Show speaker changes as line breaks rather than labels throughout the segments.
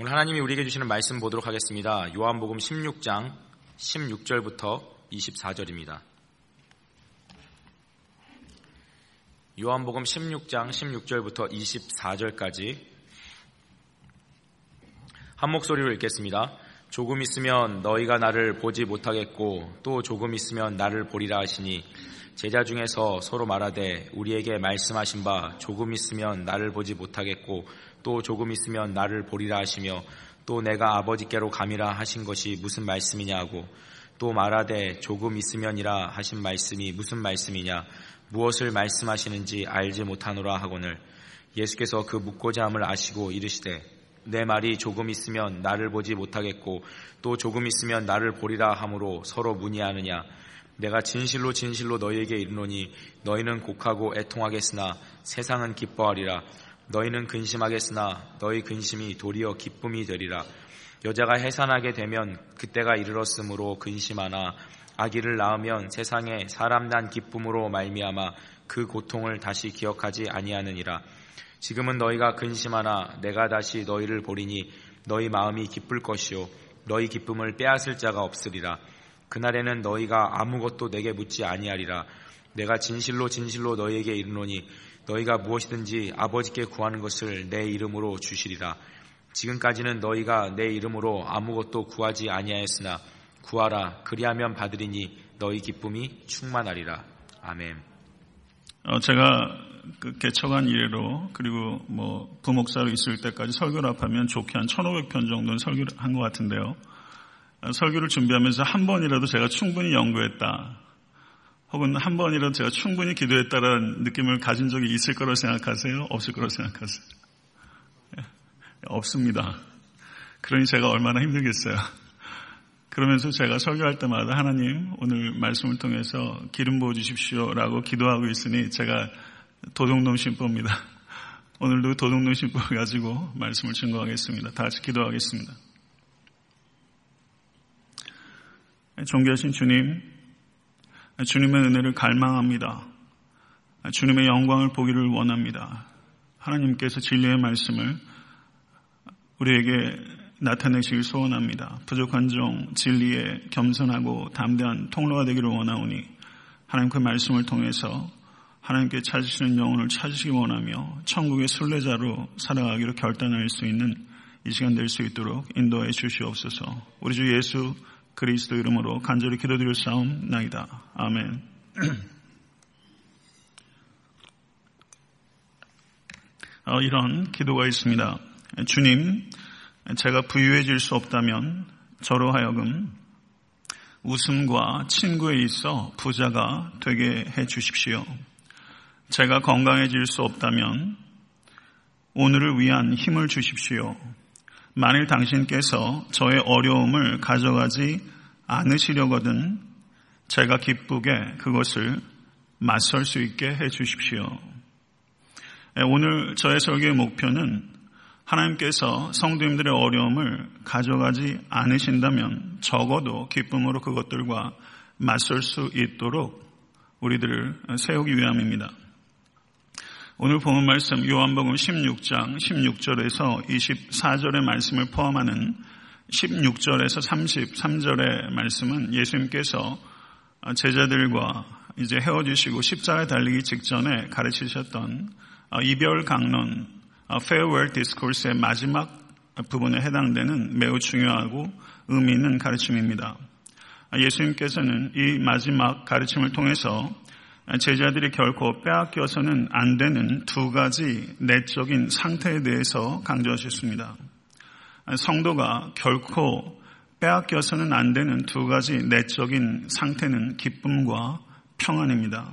오늘 하나님이 우리에게 주시는 말씀 보도록 하겠습니다. 요한복음 16장 16절부터 24절입니다. 요한복음 16장 16절부터 24절까지 한 목소리로 읽겠습니다. 조금 있으면 너희가 나를 보지 못하겠고 또 조금 있으면 나를 보리라 하시니 제자 중에서 서로 말하되 우리에게 말씀하신 바 조금 있으면 나를 보지 못하겠고 또 조금 있으면 나를 보리라 하시며 또 내가 아버지께로 감이라 하신 것이 무슨 말씀이냐고 또 말하되 조금 있으면이라 하신 말씀이 무슨 말씀이냐? 무엇을 말씀하시는지 알지 못하노라 하거늘. 예수께서 그 묻고자 함을 아시고 이르시되 내 말이 조금 있으면 나를 보지 못하겠고 또 조금 있으면 나를 보리라 함으로 서로 문의하느냐? 내가 진실로 진실로 너희에게 이르노니 너희는 곡하고 애통하겠으나 세상은 기뻐하리라 너희는 근심하겠으나 너희 근심이 도리어 기쁨이 되리라. 여자가 해산하게 되면 그때가 이르렀으므로 근심하나 아기를 낳으면 세상에 사람 난 기쁨으로 말미암아 그 고통을 다시 기억하지 아니하느니라. 지금은 너희가 근심하나 내가 다시 너희를 보리니 너희 마음이 기쁠 것이요 너희 기쁨을 빼앗을 자가 없으리라. 그날에는 너희가 아무것도 내게 묻지 아니하리라. 내가 진실로 진실로 너희에게 이르노니 너희가 무엇이든지 아버지께 구하는 것을 내 이름으로 주시리라. 지금까지는 너희가 내 이름으로 아무것도 구하지 아니하였으나 구하라 그리하면 받으리니 너희 기쁨이 충만하리라. 아멘.
어, 제가 그 개척한 이래로 그리고 뭐 부목사로 있을 때까지 설교를 합하면 좋게 한 1,500편 정도는 설교를 한 것 같은데요. 설교를 준비하면서 한 번이라도 제가 충분히 연구했다. 혹은 한 번이라도 제가 충분히 기도했다라는 느낌을 가진 적이 있을 거라고 생각하세요? 없을 거라고 생각하세요? 예, 없습니다. 그러니 제가 얼마나 힘들겠어요. 그러면서 제가 설교할 때마다 하나님 오늘 말씀을 통해서 기름 부어 주십시오라고 기도하고 있으니 제가 도둑놈 신부입니다. 오늘도 도둑놈 신부를 가지고 말씀을 증거하겠습니다. 다 같이 기도하겠습니다. 존귀하신 주님, 주님의 은혜를 갈망합니다. 주님의 영광을 보기를 원합니다. 하나님께서 진리의 말씀을 우리에게 나타내시길 소원합니다. 부족한 종 진리에 겸손하고 담대한 통로가 되기를 원하오니 하나님 그 말씀을 통해서 하나님께 찾으시는 영혼을 찾으시기 원하며 천국의 순례자로 살아가기로 결단할 수 있는 이 시간 될 수 있도록 인도해 주시옵소서. 우리 주 예수 그리스도 이름으로 간절히 기도드릴 싸움나이다. 아멘. 어, 이런 기도가 있습니다. 주님, 제가 부유해질 수 없다면 저로 하여금 웃음과 친구에 있어 부자가 되게 해 주십시오. 제가 건강해질 수 없다면 오늘을 위한 힘을 주십시오. 만일 당신께서 저의 어려움을 가져가지 않으시려거든 제가 기쁘게 그것을 맞설 수 있게 해 주십시오. 예, 오늘 저의 설교의 목표는 하나님께서 성도님들의 어려움을 가져가지 않으신다면 적어도 기쁨으로 그것들과 맞설 수 있도록 우리들을 세우기 위함입니다. 오늘 보는 말씀 요한복음 16장 16절에서 24절의 말씀을 포함하는 16절에서 33절의 말씀은 예수님께서 제자들과 이제 헤어지시고 십자가에 달리기 직전에 가르치셨던 이별 강론 farewell discourse의 마지막 부분에 해당되는 매우 중요하고 의미 있는 가르침입니다. 예수님께서는 이 마지막 가르침을 통해서 제자들이 결코 빼앗겨서는 안 되는 두 가지 내적인 상태에 대해서 강조하셨습니다. 성도가 결코 빼앗겨서는 안 되는 두 가지 내적인 상태는 기쁨과 평안입니다.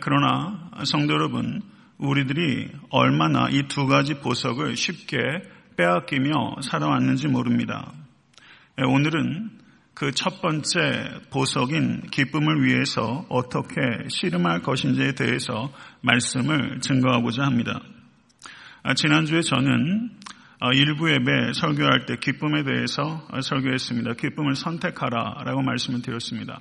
그러나 성도 여러분, 우리들이 얼마나 이 두 가지 보석을 쉽게 빼앗기며 살아왔는지 모릅니다. 오늘은 그 첫 번째 보석인 기쁨을 위해서 어떻게 씨름할 것인지에 대해서 말씀을 증거하고자 합니다. 아, 지난주에 저는 아, 일부 예배 설교할 때 기쁨에 대해서 설교했습니다. 기쁨을 선택하라 라고 말씀을 드렸습니다.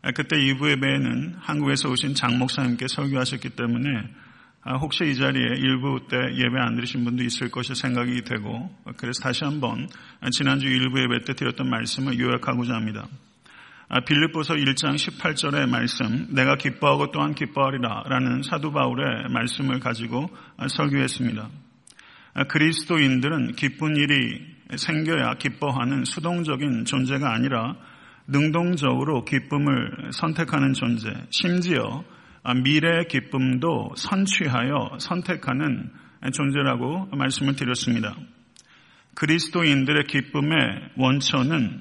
아, 그때 2부 예배에는 한국에서 오신 장 목사님께 설교하셨기 때문에 아, 혹시 이 자리에 일부 때 예배 안 들으신 분도 있을 것이 생각이 되고 그래서 다시 한번 지난주 일부 예배 때 드렸던 말씀을 요약하고자 합니다. 아, 빌립보서 1장 18절의 말씀 내가 기뻐하고 또한 기뻐하리라 라는 사도 바울의 말씀을 가지고 설교했습니다. 아, 그리스도인들은 기쁜 일이 생겨야 기뻐하는 수동적인 존재가 아니라 능동적으로 기쁨을 선택하는 존재, 심지어 미래의 기쁨도 선취하여 선택하는 존재라고 말씀을 드렸습니다. 그리스도인들의 기쁨의 원천은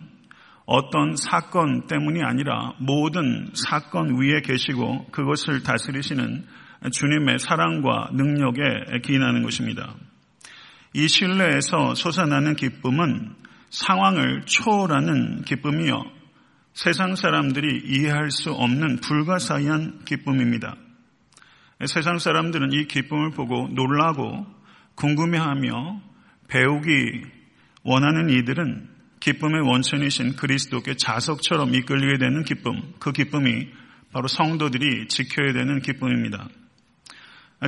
어떤 사건 때문이 아니라 모든 사건 위에 계시고 그것을 다스리시는 주님의 사랑과 능력에 기인하는 것입니다. 이 신뢰에서 솟아나는 기쁨은 상황을 초월하는 기쁨이요. 세상 사람들이 이해할 수 없는 불가사의한 기쁨입니다. 세상 사람들은 이 기쁨을 보고 놀라고 궁금해하며 배우기 원하는 이들은 기쁨의 원천이신 그리스도께 자석처럼 이끌리게 되는 기쁨, 그 기쁨이 바로 성도들이 지켜야 되는 기쁨입니다.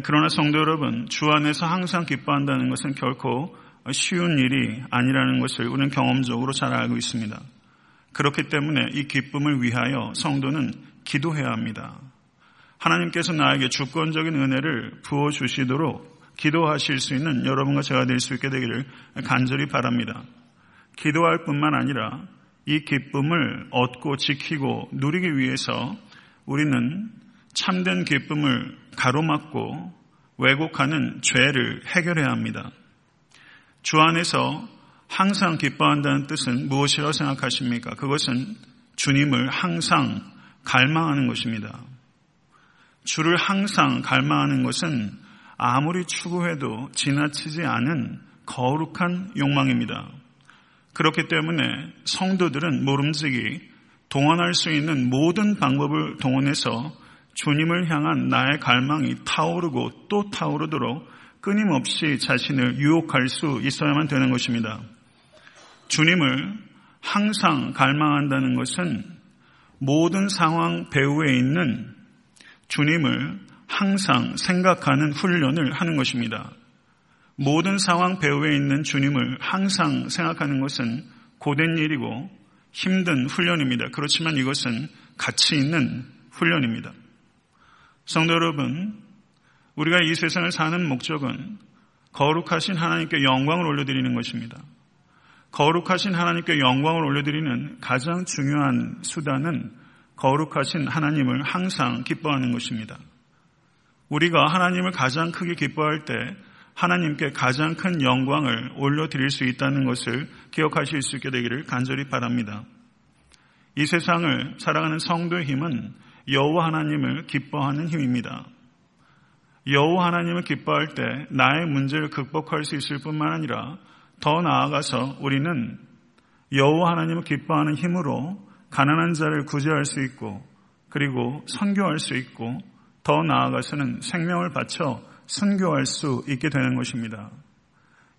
그러나 성도 여러분, 주 안에서 항상 기뻐한다는 것은 결코 쉬운 일이 아니라는 것을 우리는 경험적으로 잘 알고 있습니다. 그렇기 때문에 이 기쁨을 위하여 성도는 기도해야 합니다. 하나님께서 나에게 주권적인 은혜를 부어주시도록 기도하실 수 있는 여러분과 제가 될 수 있게 되기를 간절히 바랍니다. 기도할 뿐만 아니라 이 기쁨을 얻고 지키고 누리기 위해서 우리는 참된 기쁨을 가로막고 왜곡하는 죄를 해결해야 합니다. 주 안에서 항상 기뻐한다는 뜻은 무엇이라고 생각하십니까? 그것은 주님을 항상 갈망하는 것입니다. 주를 항상 갈망하는 것은 아무리 추구해도 지나치지 않은 거룩한 욕망입니다. 그렇기 때문에 성도들은 모름지기 동원할 수 있는 모든 방법을 동원해서 주님을 향한 나의 갈망이 타오르고 또 타오르도록 끊임없이 자신을 유혹할 수 있어야만 되는 것입니다. 주님을 항상 갈망한다는 것은 모든 상황 배후에 있는 주님을 항상 생각하는 훈련을 하는 것입니다. 모든 상황 배후에 있는 주님을 항상 생각하는 것은 고된 일이고 힘든 훈련입니다. 그렇지만 이것은 가치 있는 훈련입니다. 성도 여러분, 우리가 이 세상을 사는 목적은 거룩하신 하나님께 영광을 올려드리는 것입니다. 거룩하신 하나님께 영광을 올려드리는 가장 중요한 수단은 거룩하신 하나님을 항상 기뻐하는 것입니다. 우리가 하나님을 가장 크게 기뻐할 때 하나님께 가장 큰 영광을 올려드릴 수 있다는 것을 기억하실 수 있게 되기를 간절히 바랍니다. 이 세상을 살아가는 성도의 힘은 여호와 하나님을 기뻐하는 힘입니다. 여호와 하나님을 기뻐할 때 나의 문제를 극복할 수 있을 뿐만 아니라 더 나아가서 우리는 여호와 하나님을 기뻐하는 힘으로 가난한 자를 구제할 수 있고 그리고 선교할 수 있고 더 나아가서는 생명을 바쳐 선교할 수 있게 되는 것입니다.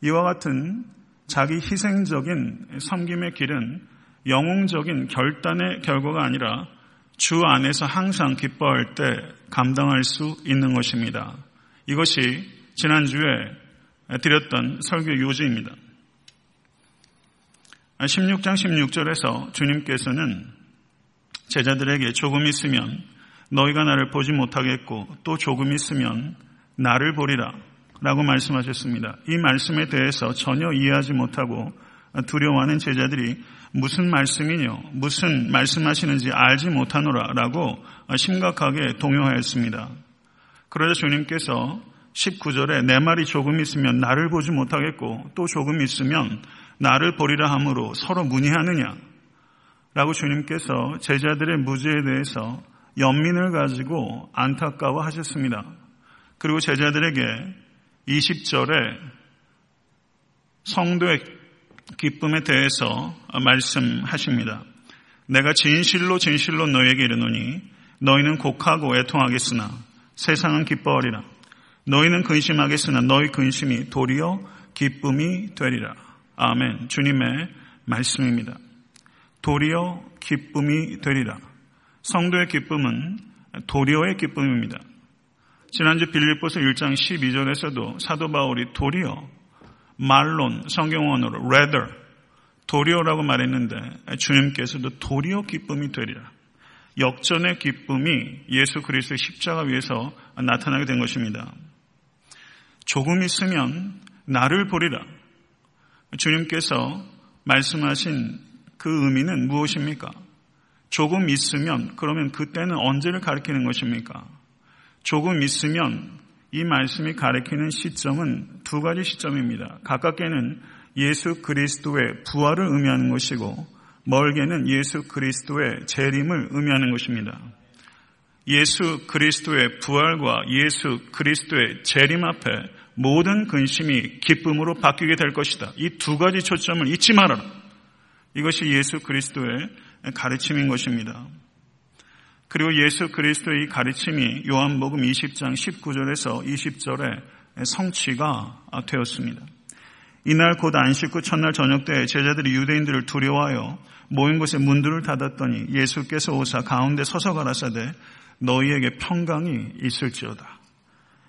이와 같은 자기 희생적인 섬김의 길은 영웅적인 결단의 결과가 아니라 주 안에서 항상 기뻐할 때 감당할 수 있는 것입니다. 이것이 지난주에 드렸던 설교 요지입니다. 16장 16절에서 주님께서는 제자들에게 조금 있으면 너희가 나를 보지 못하겠고 또 조금 있으면 나를 보리라 라고 말씀하셨습니다. 이 말씀에 대해서 전혀 이해하지 못하고 두려워하는 제자들이 무슨 말씀이뇨? 무슨 말씀하시는지 알지 못하노라 라고 심각하게 동요하였습니다. 그러자 주님께서 19절에 내 말이 조금 있으면 나를 보지 못하겠고 또 조금 있으면 나를 보리라 함으로 서로 문의하느냐? 라고 주님께서 제자들의 무죄에 대해서 연민을 가지고 안타까워 하셨습니다. 그리고 제자들에게 20절에 성도의 기쁨에 대해서 말씀하십니다. 내가 진실로 진실로 너에게 이르노니 너희는 곡하고 애통하겠으나 세상은 기뻐하리라. 너희는 근심하겠으나 너희 근심이 도리어 기쁨이 되리라. 아멘. 주님의 말씀입니다. 도리어 기쁨이 되리라. 성도의 기쁨은 도리어의 기쁨입니다. 지난주 빌립보서 1장 12절에서도 사도 바울이 도리어 말론 성경원어로 rather 도리어라고 말했는데 주님께서도 도리어 기쁨이 되리라. 역전의 기쁨이 예수 그리스도의 십자가 위에서 나타나게 된 것입니다. 조금 있으면 나를 보리라. 주님께서 말씀하신 그 의미는 무엇입니까? 조금 있으면 그러면 그때는 언제를 가리키는 것입니까? 조금 있으면 이 말씀이 가리키는 시점은 두 가지 시점입니다. 가깝게는 예수 그리스도의 부활을 의미하는 것이고 멀게는 예수 그리스도의 재림을 의미하는 것입니다. 예수 그리스도의 부활과 예수 그리스도의 재림 앞에 모든 근심이 기쁨으로 바뀌게 될 것이다. 이 두 가지 초점을 잊지 말아라. 이것이 예수 그리스도의 가르침인 것입니다. 그리고 예수 그리스도의 가르침이 요한복음 20장 19절에서 20절에 성취가 되었습니다. 이날 곧 안식 후 첫날 저녁 때 제자들이 유대인들을 두려워하여 모인 곳에 문들을 닫았더니 예수께서 오사 가운데 서서 가라사대 너희에게 평강이 있을지어다.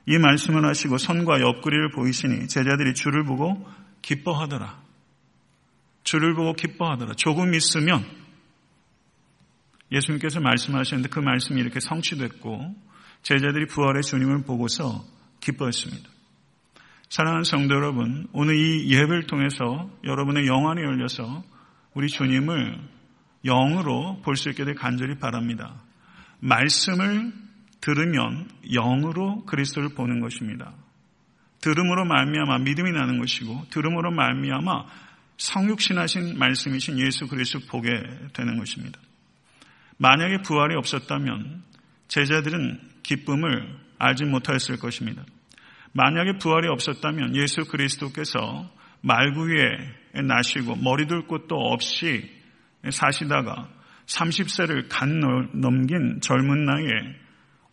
이 말씀을 하시고 선과 옆구리를 보이시니 제자들이 주를 보고 기뻐하더라. 주를 보고 기뻐하더라. 조금 있으면 예수님께서 말씀하셨는데 그 말씀이 이렇게 성취됐고 제자들이 부활의 주님을 보고서 기뻐했습니다. 사랑하는 성도 여러분, 오늘 이 예배를 통해서 여러분의 영안이 열려서 우리 주님을 영으로 볼 수 있게 될 간절히 바랍니다. 말씀을 들으면 영으로 그리스도를 보는 것입니다. 들음으로 말미암아 믿음이 나는 것이고 들음으로 말미암아 성육신하신 말씀이신 예수 그리스도 보게 되는 것입니다. 만약에 부활이 없었다면 제자들은 기쁨을 알지 못하였을 것입니다. 만약에 부활이 없었다면 예수 그리스도께서 말구 위에 나시고 머리 둘 곳도 없이 사시다가 30세를 간 넘긴 젊은 나이에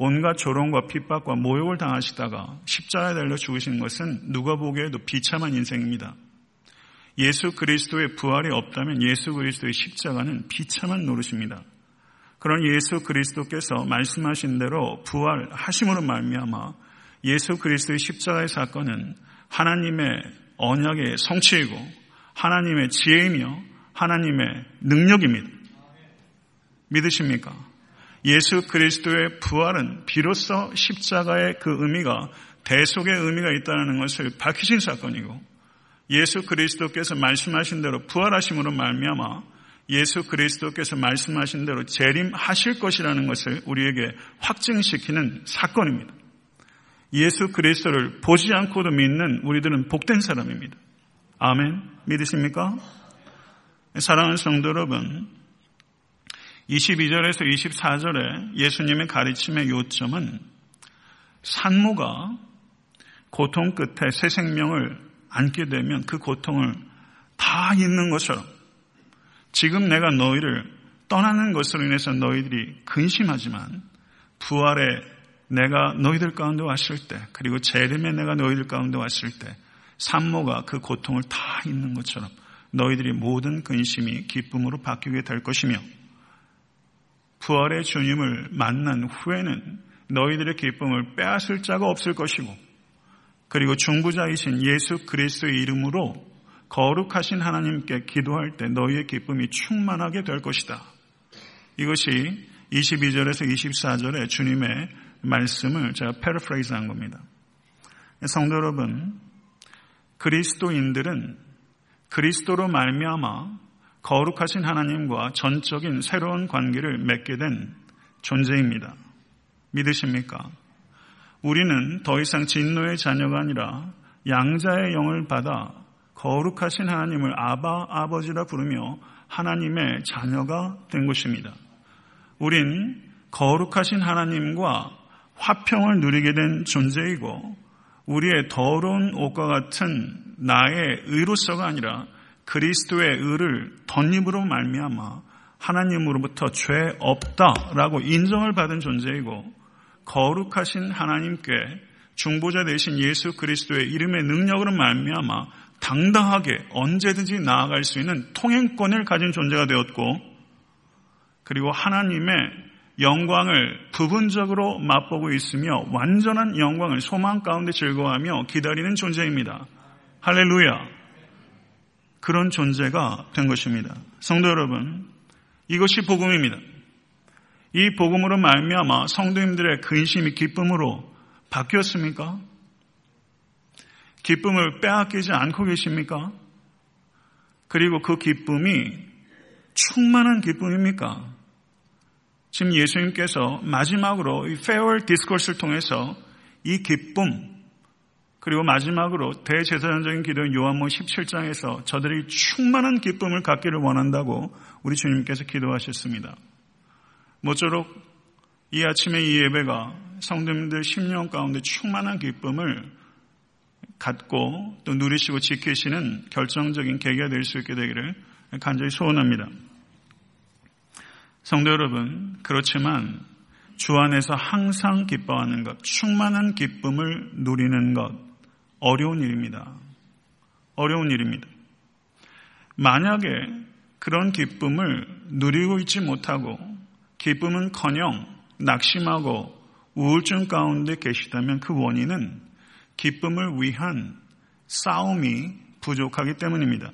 온갖 조롱과 핍박과 모욕을 당하시다가 십자가에 달려 죽으신 것은 누가 보기에도 비참한 인생입니다. 예수 그리스도의 부활이 없다면 예수 그리스도의 십자가는 비참한 노릇입니다. 그런 예수 그리스도께서 말씀하신 대로 부활하심으로 말미암아 예수 그리스도의 십자가의 사건은 하나님의 언약의 성취이고 하나님의 지혜이며 하나님의 능력입니다. 믿으십니까? 예수 그리스도의 부활은 비로소 십자가의 그 의미가 대속의 의미가 있다는 것을 밝히신 사건이고 예수 그리스도께서 말씀하신 대로 부활하심으로 말미암아 예수 그리스도께서 말씀하신 대로 재림하실 것이라는 것을 우리에게 확증시키는 사건입니다. 예수 그리스도를 보지 않고도 믿는 우리들은 복된 사람입니다. 아멘. 믿으십니까? 사랑하는 성도 여러분, 22절에서 24절에 예수님의 가르침의 요점은 산모가 고통 끝에 새 생명을 안게 되면 그 고통을 다 잊는 것처럼 지금 내가 너희를 떠나는 것으로 인해서 너희들이 근심하지만 부활에 내가 너희들 가운데 왔을 때 그리고 재림에 내가 너희들 가운데 왔을 때 산모가 그 고통을 다 잊는 것처럼 너희들이 모든 근심이 기쁨으로 바뀌게 될 것이며 부활의 주님을 만난 후에는 너희들의 기쁨을 빼앗을 자가 없을 것이고 그리고 중부자이신 예수 그리스도의 이름으로 거룩하신 하나님께 기도할 때 너희의 기쁨이 충만하게 될 것이다. 이것이 22절에서 24절에 주님의 말씀을 제가 패러프레이즈 한 겁니다. 성도 여러분, 그리스도인들은 그리스도로 말미암아 거룩하신 하나님과 전적인 새로운 관계를 맺게 된 존재입니다. 믿으십니까? 우리는 더 이상 진노의 자녀가 아니라 양자의 영을 받아 거룩하신 하나님을 아바 아버지라 부르며 하나님의 자녀가 된 것입니다. 우린 거룩하신 하나님과 화평을 누리게 된 존재이고 우리의 더러운 옷과 같은 나의 의로서가 아니라 그리스도의 의를 덧입으로 말미암아 하나님으로부터 죄 없다라고 인정을 받은 존재이고 거룩하신 하나님께 중보자 되신 예수 그리스도의 이름의 능력으로 말미암아 당당하게 언제든지 나아갈 수 있는 통행권을 가진 존재가 되었고 그리고 하나님의 영광을 부분적으로 맛보고 있으며 완전한 영광을 소망 가운데 즐거워하며 기다리는 존재입니다. 할렐루야. 그런 존재가 된 것입니다. 성도 여러분, 이것이 복음입니다. 이 복음으로 말미암아 성도님들의 근심이 기쁨으로 바뀌었습니까? 기쁨을 빼앗기지 않고 계십니까? 그리고 그 기쁨이 충만한 기쁨입니까? 지금 예수님께서 마지막으로 이 페어웰 디스코스를 통해서 이 기쁨 그리고 마지막으로 대제사장적인 기도인 요한모 17장에서 저들이 충만한 기쁨을 갖기를 원한다고 우리 주님께서 기도하셨습니다. 모쪼록 이 아침에 이 예배가 성도님들 10년 가운데 충만한 기쁨을 갖고 또 누리시고 지키시는 결정적인 계기가 될 수 있게 되기를 간절히 소원합니다. 성도 여러분, 그렇지만 주 안에서 항상 기뻐하는 것, 충만한 기쁨을 누리는 것, 어려운 일입니다. 어려운 일입니다. 만약에 그런 기쁨을 누리고 있지 못하고 기쁨은 커녕 낙심하고 우울증 가운데 계시다면 그 원인은 기쁨을 위한 싸움이 부족하기 때문입니다.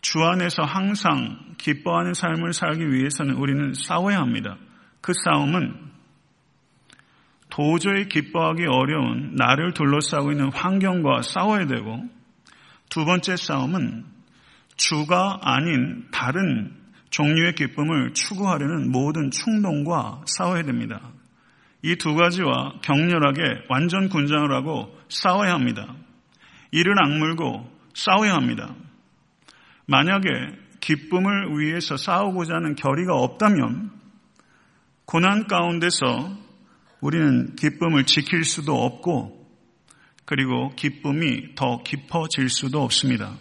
주 안에서 항상 기뻐하는 삶을 살기 위해서는 우리는 싸워야 합니다. 그 싸움은 도저히 기뻐하기 어려운 나를 둘러싸고 있는 환경과 싸워야 되고 두 번째 싸움은 주가 아닌 다른 종류의 기쁨을 추구하려는 모든 충동과 싸워야 됩니다. 이 두 가지와 격렬하게 완전 군장을 하고 싸워야 합니다. 이를 악물고 싸워야 합니다. 만약에 기쁨을 위해서 싸우고자 하는 결의가 없다면 고난 가운데서 우리는 기쁨을 지킬 수도 없고 그리고 기쁨이 더 깊어질 수도 없습니다.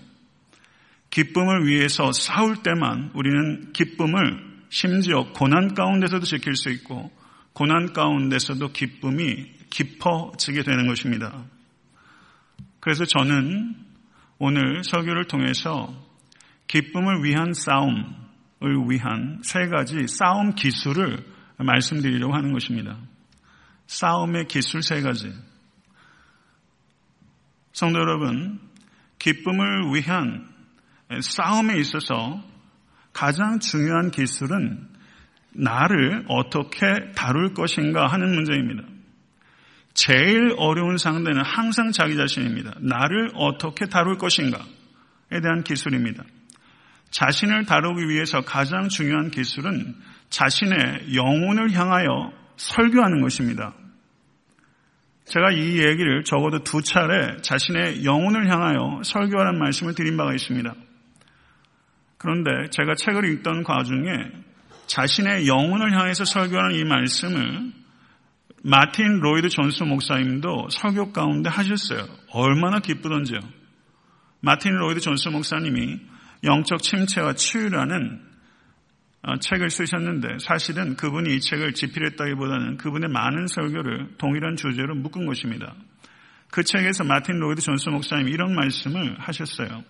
기쁨을 위해서 싸울 때만 우리는 기쁨을 심지어 고난 가운데서도 지킬 수 있고 고난 가운데서도 기쁨이 깊어지게 되는 것입니다. 그래서 저는 오늘 설교를 통해서 기쁨을 위한 싸움을 위한 세 가지 싸움 기술을 말씀드리려고 하는 것입니다. 싸움의 기술 세 가지. 성도 여러분, 기쁨을 위한 싸움에 있어서 가장 중요한 기술은 나를 어떻게 다룰 것인가 하는 문제입니다. 제일 어려운 상대는 항상 자기 자신입니다. 나를 어떻게 다룰 것인가에 대한 기술입니다. 자신을 다루기 위해서 가장 중요한 기술은 자신의 영혼을 향하여 설교하는 것입니다. 제가 이 얘기를 적어도 두 차례 자신의 영혼을 향하여 설교하는 말씀을 드린 바가 있습니다. 그런데 제가 책을 읽던 과중에 자신의 영혼을 향해서 설교하는 이 말씀을 마틴 로이드 존스 목사님도 설교 가운데 하셨어요. 얼마나 기쁘던지요. 마틴 로이드 존스 목사님이 영적 침체와 치유라는 어, 책을 쓰셨는데 사실은 그분이 이 책을 집필했다기보다는 그분의 많은 설교를 동일한 주제로 묶은 것입니다. 그 책에서 마틴 로이드 존스 목사님이 이런 말씀을 하셨어요.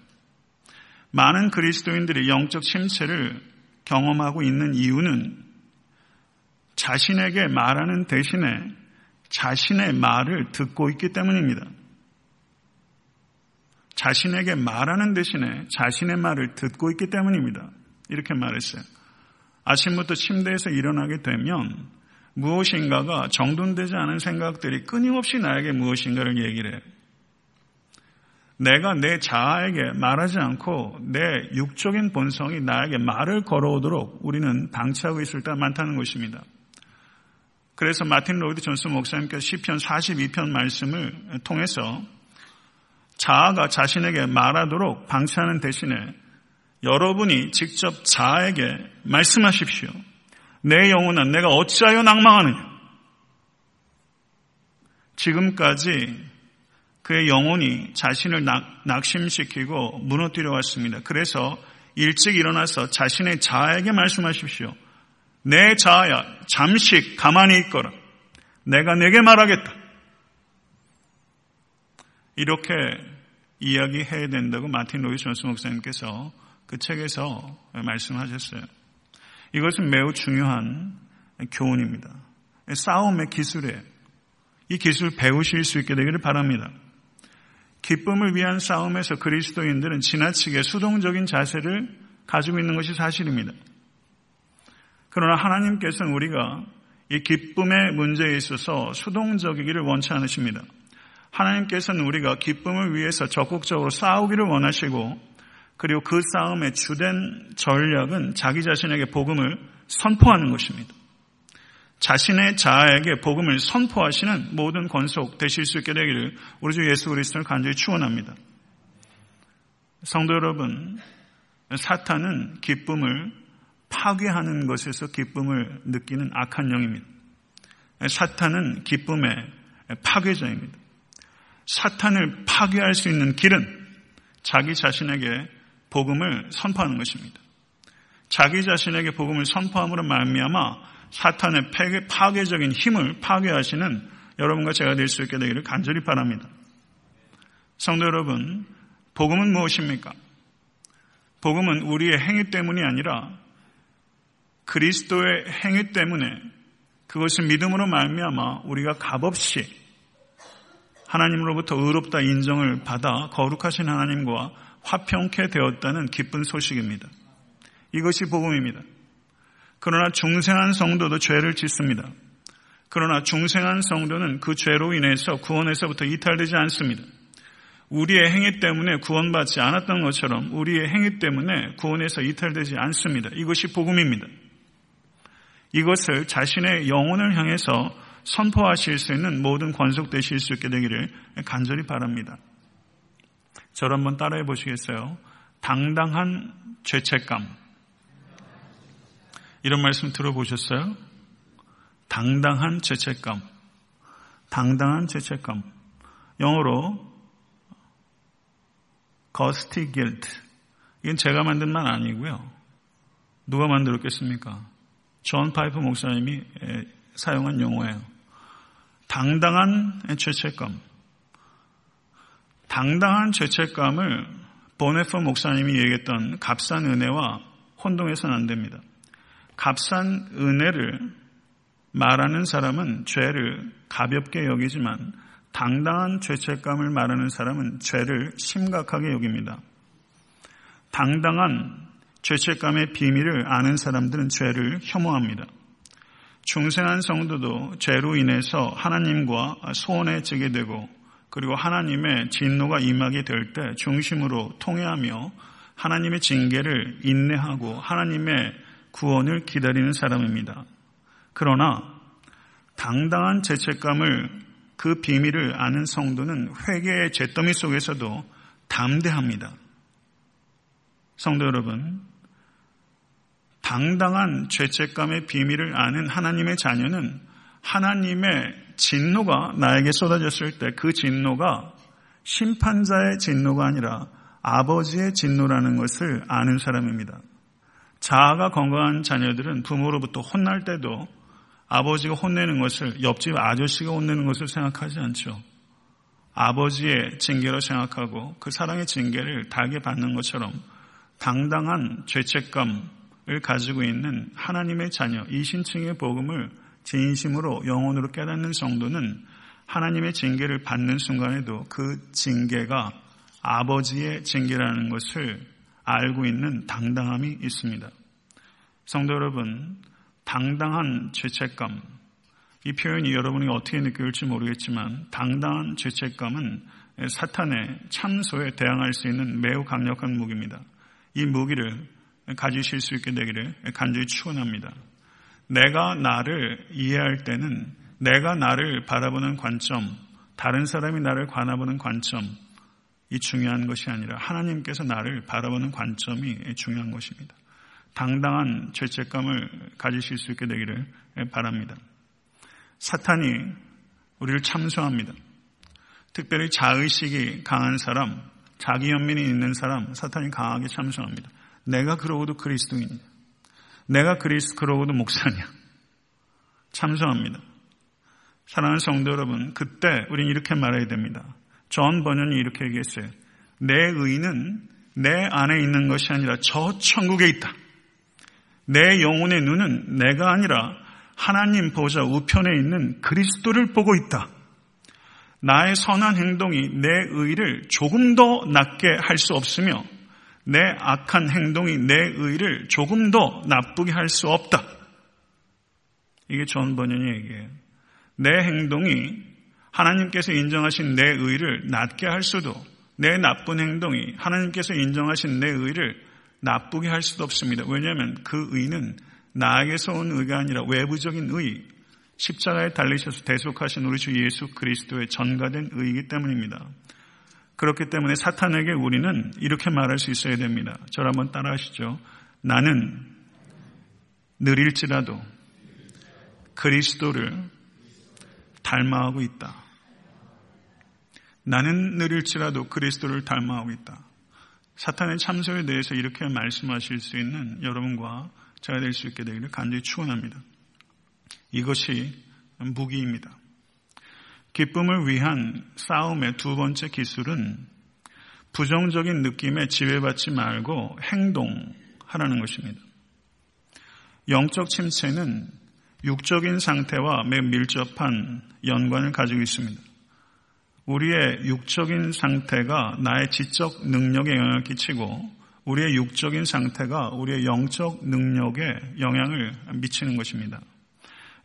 많은 그리스도인들이 영적 침체를 경험하고 있는 이유는 자신에게 말하는 대신에 자신의 말을 듣고 있기 때문입니다. 자신에게 말하는 대신에 자신의 말을 듣고 있기 때문입니다. 이렇게 말했어요. 아침부터 침대에서 일어나게 되면 무엇인가가 정돈되지 않은 생각들이 끊임없이 나에게 무엇인가를 얘기를 해요. 내가 내 자아에게 말하지 않고 내 육적인 본성이 나에게 말을 걸어오도록 우리는 방치하고 있을 때가 많다는 것입니다. 그래서 마틴 로이드 존스 목사님께서 시편 42편 말씀을 통해서 자아가 자신에게 말하도록 방치하는 대신에 여러분이 직접 자아에게 말씀하십시오. 내 영혼아 내가 어찌하여 낭망하느냐? 지금까지 그의 영혼이 자신을 낙 심시키고 무너뜨려 왔습니다. 그래서 일찍 일어나서 자신의 자아에게 말씀하십시오. 내 자아야 잠시 가만히 있거라. 내가 내게 말하겠다. 이렇게 이야기해야 된다고 마틴 로이 존스 목사님께서 그 책에서 말씀하셨어요. 이것은 매우 중요한 교훈입니다. 싸움의 기술이에요. 이 기술 배우실 수 있게 되기를 바랍니다. 기쁨을 위한 싸움에서 그리스도인들은 지나치게 수동적인 자세를 가지고 있는 것이 사실입니다. 그러나 하나님께서는 우리가 이 기쁨의 문제에 있어서 수동적이기를 원치 않으십니다. 하나님께서는 우리가 기쁨을 위해서 적극적으로 싸우기를 원하시고 그리고 그 싸움의 주된 전략은 자기 자신에게 복음을 선포하는 것입니다. 자신의 자아에게 복음을 선포하시는 모든 권속 되실 수 있게 되기를 우리 주 예수 그리스도를 간절히 축원합니다. 성도 여러분, 사탄은 기쁨을 파괴하는 것에서 기쁨을 느끼는 악한 영입니다. 사탄은 기쁨의 파괴자입니다. 사탄을 파괴할 수 있는 길은 자기 자신에게 복음을 선포하는 것입니다. 자기 자신에게 복음을 선포함으로 말미암아 사탄의 파괴적인 힘을 파괴하시는 여러분과 제가 될 수 있게 되기를 간절히 바랍니다. 성도 여러분, 복음은 무엇입니까? 복음은 우리의 행위 때문이 아니라 그리스도의 행위 때문에 그것을 믿음으로 말미암아 우리가 값없이 하나님으로부터 의롭다 인정을 받아 거룩하신 하나님과 화평케 되었다는 기쁜 소식입니다. 이것이 복음입니다. 그러나 중생한 성도도 죄를 짓습니다. 그러나 중생한 성도는 그 죄로 인해서 구원에서부터 이탈되지 않습니다. 우리의 행위 때문에 구원받지 않았던 것처럼 우리의 행위 때문에 구원에서 이탈되지 않습니다. 이것이 복음입니다. 이것을 자신의 영혼을 향해서 선포하실 수 있는 모든 권속되실 수 있게 되기를 간절히 바랍니다. 저를 한번 따라해 보시겠어요? 당당한 죄책감. 이런 말씀 들어보셨어요? 당당한 죄책감. 당당한 죄책감. 영어로 거스티 길트. 이건 제가 만든 말 아니고요. 누가 만들었겠습니까? 존 파이퍼 목사님이 사용한 용어예요. 당당한 죄책감. 당당한 죄책감을 본회퍼 목사님이 얘기했던 값싼 은혜와 혼동해서는 안 됩니다. 값싼 은혜를 말하는 사람은 죄를 가볍게 여기지만 당당한 죄책감을 말하는 사람은 죄를 심각하게 여깁니다. 당당한 죄책감의 비밀을 아는 사람들은 죄를 혐오합니다. 중생한 성도도 죄로 인해서 하나님과 소원해지게 되고 그리고 하나님의 진노가 임하게 될 때 중심으로 통회하며 하나님의 징계를 인내하고 하나님의 구원을 기다리는 사람입니다. 그러나 당당한 죄책감을 그 비밀을 아는 성도는 회개의 죄더미 속에서도 담대합니다. 성도 여러분, 당당한 죄책감의 비밀을 아는 하나님의 자녀는 하나님의 진노가 나에게 쏟아졌을 때 그 진노가 심판자의 진노가 아니라 아버지의 진노라는 것을 아는 사람입니다. 자아가 건강한 자녀들은 부모로부터 혼날 때도 아버지가 혼내는 것을 옆집 아저씨가 혼내는 것을 생각하지 않죠. 아버지의 징계로 생각하고 그 사랑의 징계를 달게 받는 것처럼 당당한 죄책감을 가지고 있는 하나님의 자녀, 이신층의 복음을 진심으로 영혼으로 깨닫는 성도는 하나님의 징계를 받는 순간에도 그 징계가 아버지의 징계라는 것을 알고 있는 당당함이 있습니다. 성도 여러분, 당당한 죄책감. 이 표현이 여러분이 어떻게 느낄지 모르겠지만 당당한 죄책감은 사탄의 참소에 대항할 수 있는 매우 강력한 무기입니다. 이 무기를 가지실 수 있게 되기를 간절히 축원합니다. 내가 나를 이해할 때는 내가 나를 바라보는 관점, 다른 사람이 나를 바라보는 관점, 이 중요한 것이 아니라 하나님께서 나를 바라보는 관점이 중요한 것입니다. 당당한 죄책감을 가지실 수 있게 되기를 바랍니다. 사탄이 우리를 참소합니다. 특별히 자의식이 강한 사람, 자기 연민이 있는 사람, 사탄이 강하게 참소합니다. 내가 그러고도 그리스도인이냐. 내가 그리스 그러고도 목사냐. 참소합니다. 사랑하는 성도 여러분, 그때 우리는 이렇게 말해야 됩니다. 전 번연이 이렇게 얘기했어요. 내 의는 내 안에 있는 것이 아니라 저 천국에 있다. 내 영혼의 눈은 내가 아니라 하나님 보좌 우편에 있는 그리스도를 보고 있다. 나의 선한 행동이 내 의를 조금 더 낫게 할 수 없으며 내 악한 행동이 내 의를 조금 더 나쁘게 할 수 없다. 이게 존 번연의 얘기예요. 내 행동이 하나님께서 인정하신 내 의를 낫게 할 수도 내 나쁜 행동이 하나님께서 인정하신 내 의를 나쁘게 할 수도 없습니다. 왜냐하면 그 의는 나에게서 온 의가 아니라 외부적인 의, 십자가에 달리셔서 대속하신 우리 주 예수 그리스도의 전가된 의이기 때문입니다. 그렇기 때문에 사탄에게 우리는 이렇게 말할 수 있어야 됩니다. 저를 한번 따라 하시죠. 나는 느릴지라도 그리스도를 닮아하고 있다. 나는 느릴지라도 그리스도를 닮아하고 있다. 사탄의 참소에 대해서 이렇게 말씀하실 수 있는 여러분과 제가 될 수 있게 되기를 간절히 축원합니다. 이것이 무기입니다. 기쁨을 위한 싸움의 두 번째 기술은 부정적인 느낌에 지배받지 말고 행동하라는 것입니다. 영적 침체는 육적인 상태와 매우 밀접한 연관을 가지고 있습니다. 우리의 육적인 상태가 나의 지적 능력에 영향을 끼치고 우리의 육적인 상태가 우리의 영적 능력에 영향을 미치는 것입니다.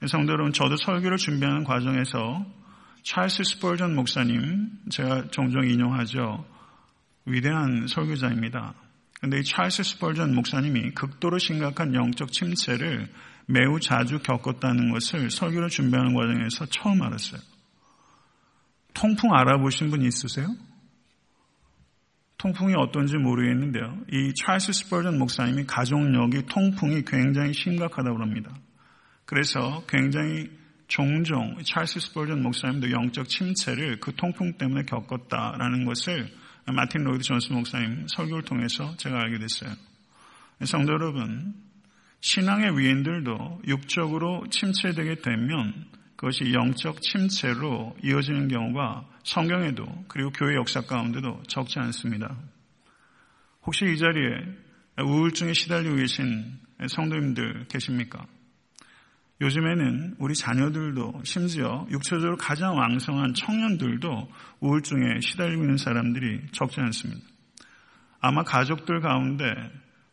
성도 여러분, 저도 설교를 준비하는 과정에서 찰스 스폴전 목사님, 제가 종종 인용하죠. 위대한 설교자입니다. 근데 이 찰스 스폴전 목사님이 극도로 심각한 영적 침체를 매우 자주 겪었다는 것을 설교를 준비하는 과정에서 처음 알았어요. 통풍 알아보신 분 있으세요? 통풍이 어떤지 모르겠는데요. 이 찰스 스펄전 목사님이 가족력이 통풍이 굉장히 심각하다고 합니다. 그래서 굉장히 종종 찰스 스펄전 목사님도 영적 침체를 그 통풍 때문에 겪었다라는 것을 마틴 로이드 존스 목사님 설교를 통해서 제가 알게 됐어요. 성도 여러분, 신앙의 위인들도 육적으로 침체되게 되면 그것이 영적 침체로 이어지는 경우가 성경에도 그리고 교회 역사 가운데도 적지 않습니다. 혹시 이 자리에 우울증에 시달리고 계신 성도님들 계십니까? 요즘에는 우리 자녀들도 심지어 육체적으로 가장 왕성한 청년들도 우울증에 시달리고 있는 사람들이 적지 않습니다. 아마 가족들 가운데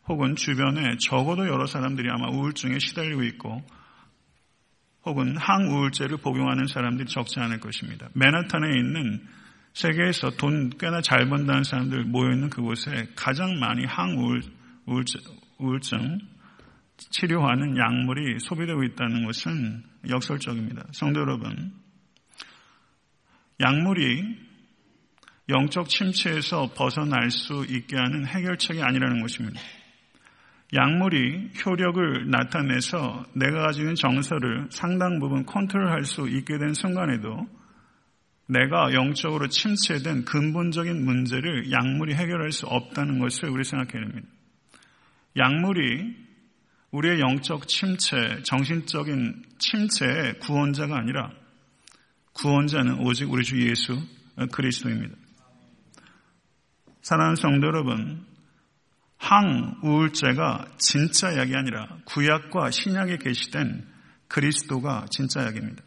혹은 주변에 적어도 여러 사람들이 아마 우울증에 시달리고 있고 혹은 항우울제를 복용하는 사람들이 적지 않을 것입니다. 맨하탄에 있는 세계에서 돈 꽤나 잘 번다는 사람들 모여있는 그곳에 가장 많이 항우울증 치료하는 약물이 소비되고 있다는 것은 역설적입니다. 성도 여러분, 약물이 영적 침체에서 벗어날 수 있게 하는 해결책이 아니라는 것입니다. 약물이 효력을 나타내서 내가 가지고 있는 정서를 상당 부분 컨트롤할 수 있게 된 순간에도 내가 영적으로 침체된 근본적인 문제를 약물이 해결할 수 없다는 것을 우리 생각해야 됩니다. 약물이 우리의 영적 침체, 정신적인 침체의 구원자가 아니라 구원자는 오직 우리 주 예수 그리스도입니다. 사랑하는 성도 여러분, 항우울제가 진짜 약이 아니라 구약과 신약에 계시된 그리스도가 진짜 약입니다.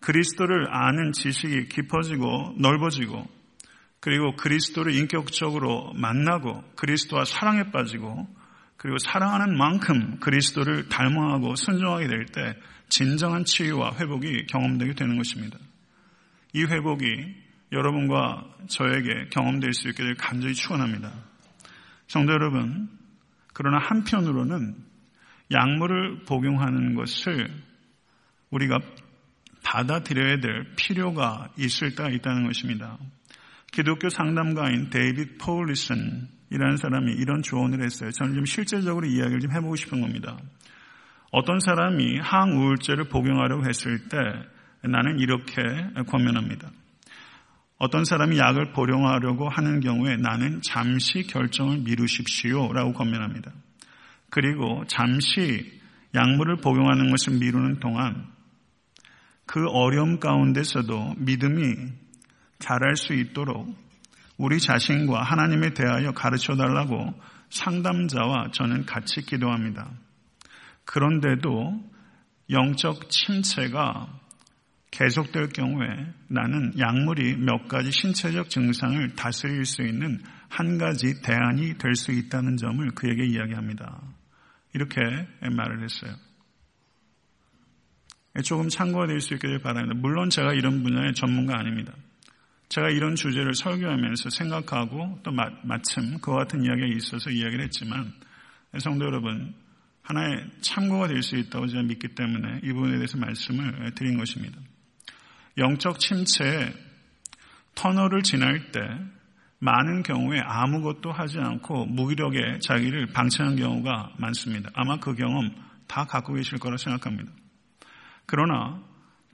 그리스도를 아는 지식이 깊어지고 넓어지고 그리고 그리스도를 인격적으로 만나고 그리스도와 사랑에 빠지고 그리고 사랑하는 만큼 그리스도를 닮아하고 순종하게 될 때 진정한 치유와 회복이 경험되게 되는 것입니다. 이 회복이 여러분과 저에게 경험될 수 있게 될 간절히 축원합니다. 성도 여러분, 그러나 한편으로는 약물을 복용하는 것을 우리가 받아들여야 될 필요가 있을 때가 있다는 것입니다. 기독교 상담가인 데이빗 포울리슨 이라는 사람이 이런 조언을 했어요. 저는 좀 실제적으로 이야기를 좀 해보고 싶은 겁니다. 어떤 사람이 항우울제를 복용하려고 했을 때 나는 이렇게 권면합니다. 어떤 사람이 약을 복용하려고 하는 경우에 나는 잠시 결정을 미루십시오 라고 권면합니다. 그리고 잠시 약물을 복용하는 것을 미루는 동안 그 어려움 가운데서도 믿음이 자랄 수 있도록 우리 자신과 하나님에 대하여 가르쳐 달라고 상담자와 저는 같이 기도합니다. 그런데도 영적 침체가 계속될 경우에 나는 약물이 몇 가지 신체적 증상을 다스릴 수 있는 한 가지 대안이 될 수 있다는 점을 그에게 이야기합니다. 이렇게 말을 했어요. 조금 참고가 될 수 있기를 바랍니다. 물론 제가 이런 분야의 전문가 아닙니다. 제가 이런 주제를 설교하면서 생각하고 또 마침 그와 같은 이야기가 있어서 이야기를 했지만 성도 여러분 하나의 참고가 될 수 있다고 제가 믿기 때문에 이 부분에 대해서 말씀을 드린 것입니다. 영적 침체에 터널을 지날 때 많은 경우에 아무것도 하지 않고 무기력에 자기를 방치한 경우가 많습니다. 아마 그 경험 다 갖고 계실 거라 생각합니다. 그러나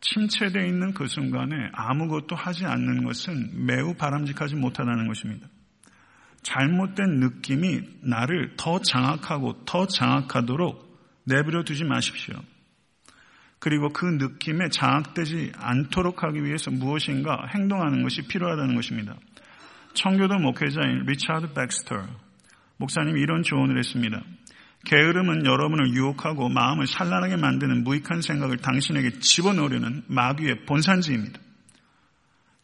침체되어 있는 그 순간에 아무것도 하지 않는 것은 매우 바람직하지 못하다는 것입니다. 잘못된 느낌이 나를 더 장악하고 더 장악하도록 내버려 두지 마십시오. 그리고 그 느낌에 장악되지 않도록 하기 위해서 무엇인가 행동하는 것이 필요하다는 것입니다. 청교도 목회자인 리차드 백스터 목사님이 이런 조언을 했습니다. 게으름은 여러분을 유혹하고 마음을 산란하게 만드는 무익한 생각을 당신에게 집어넣으려는 마귀의 본산지입니다.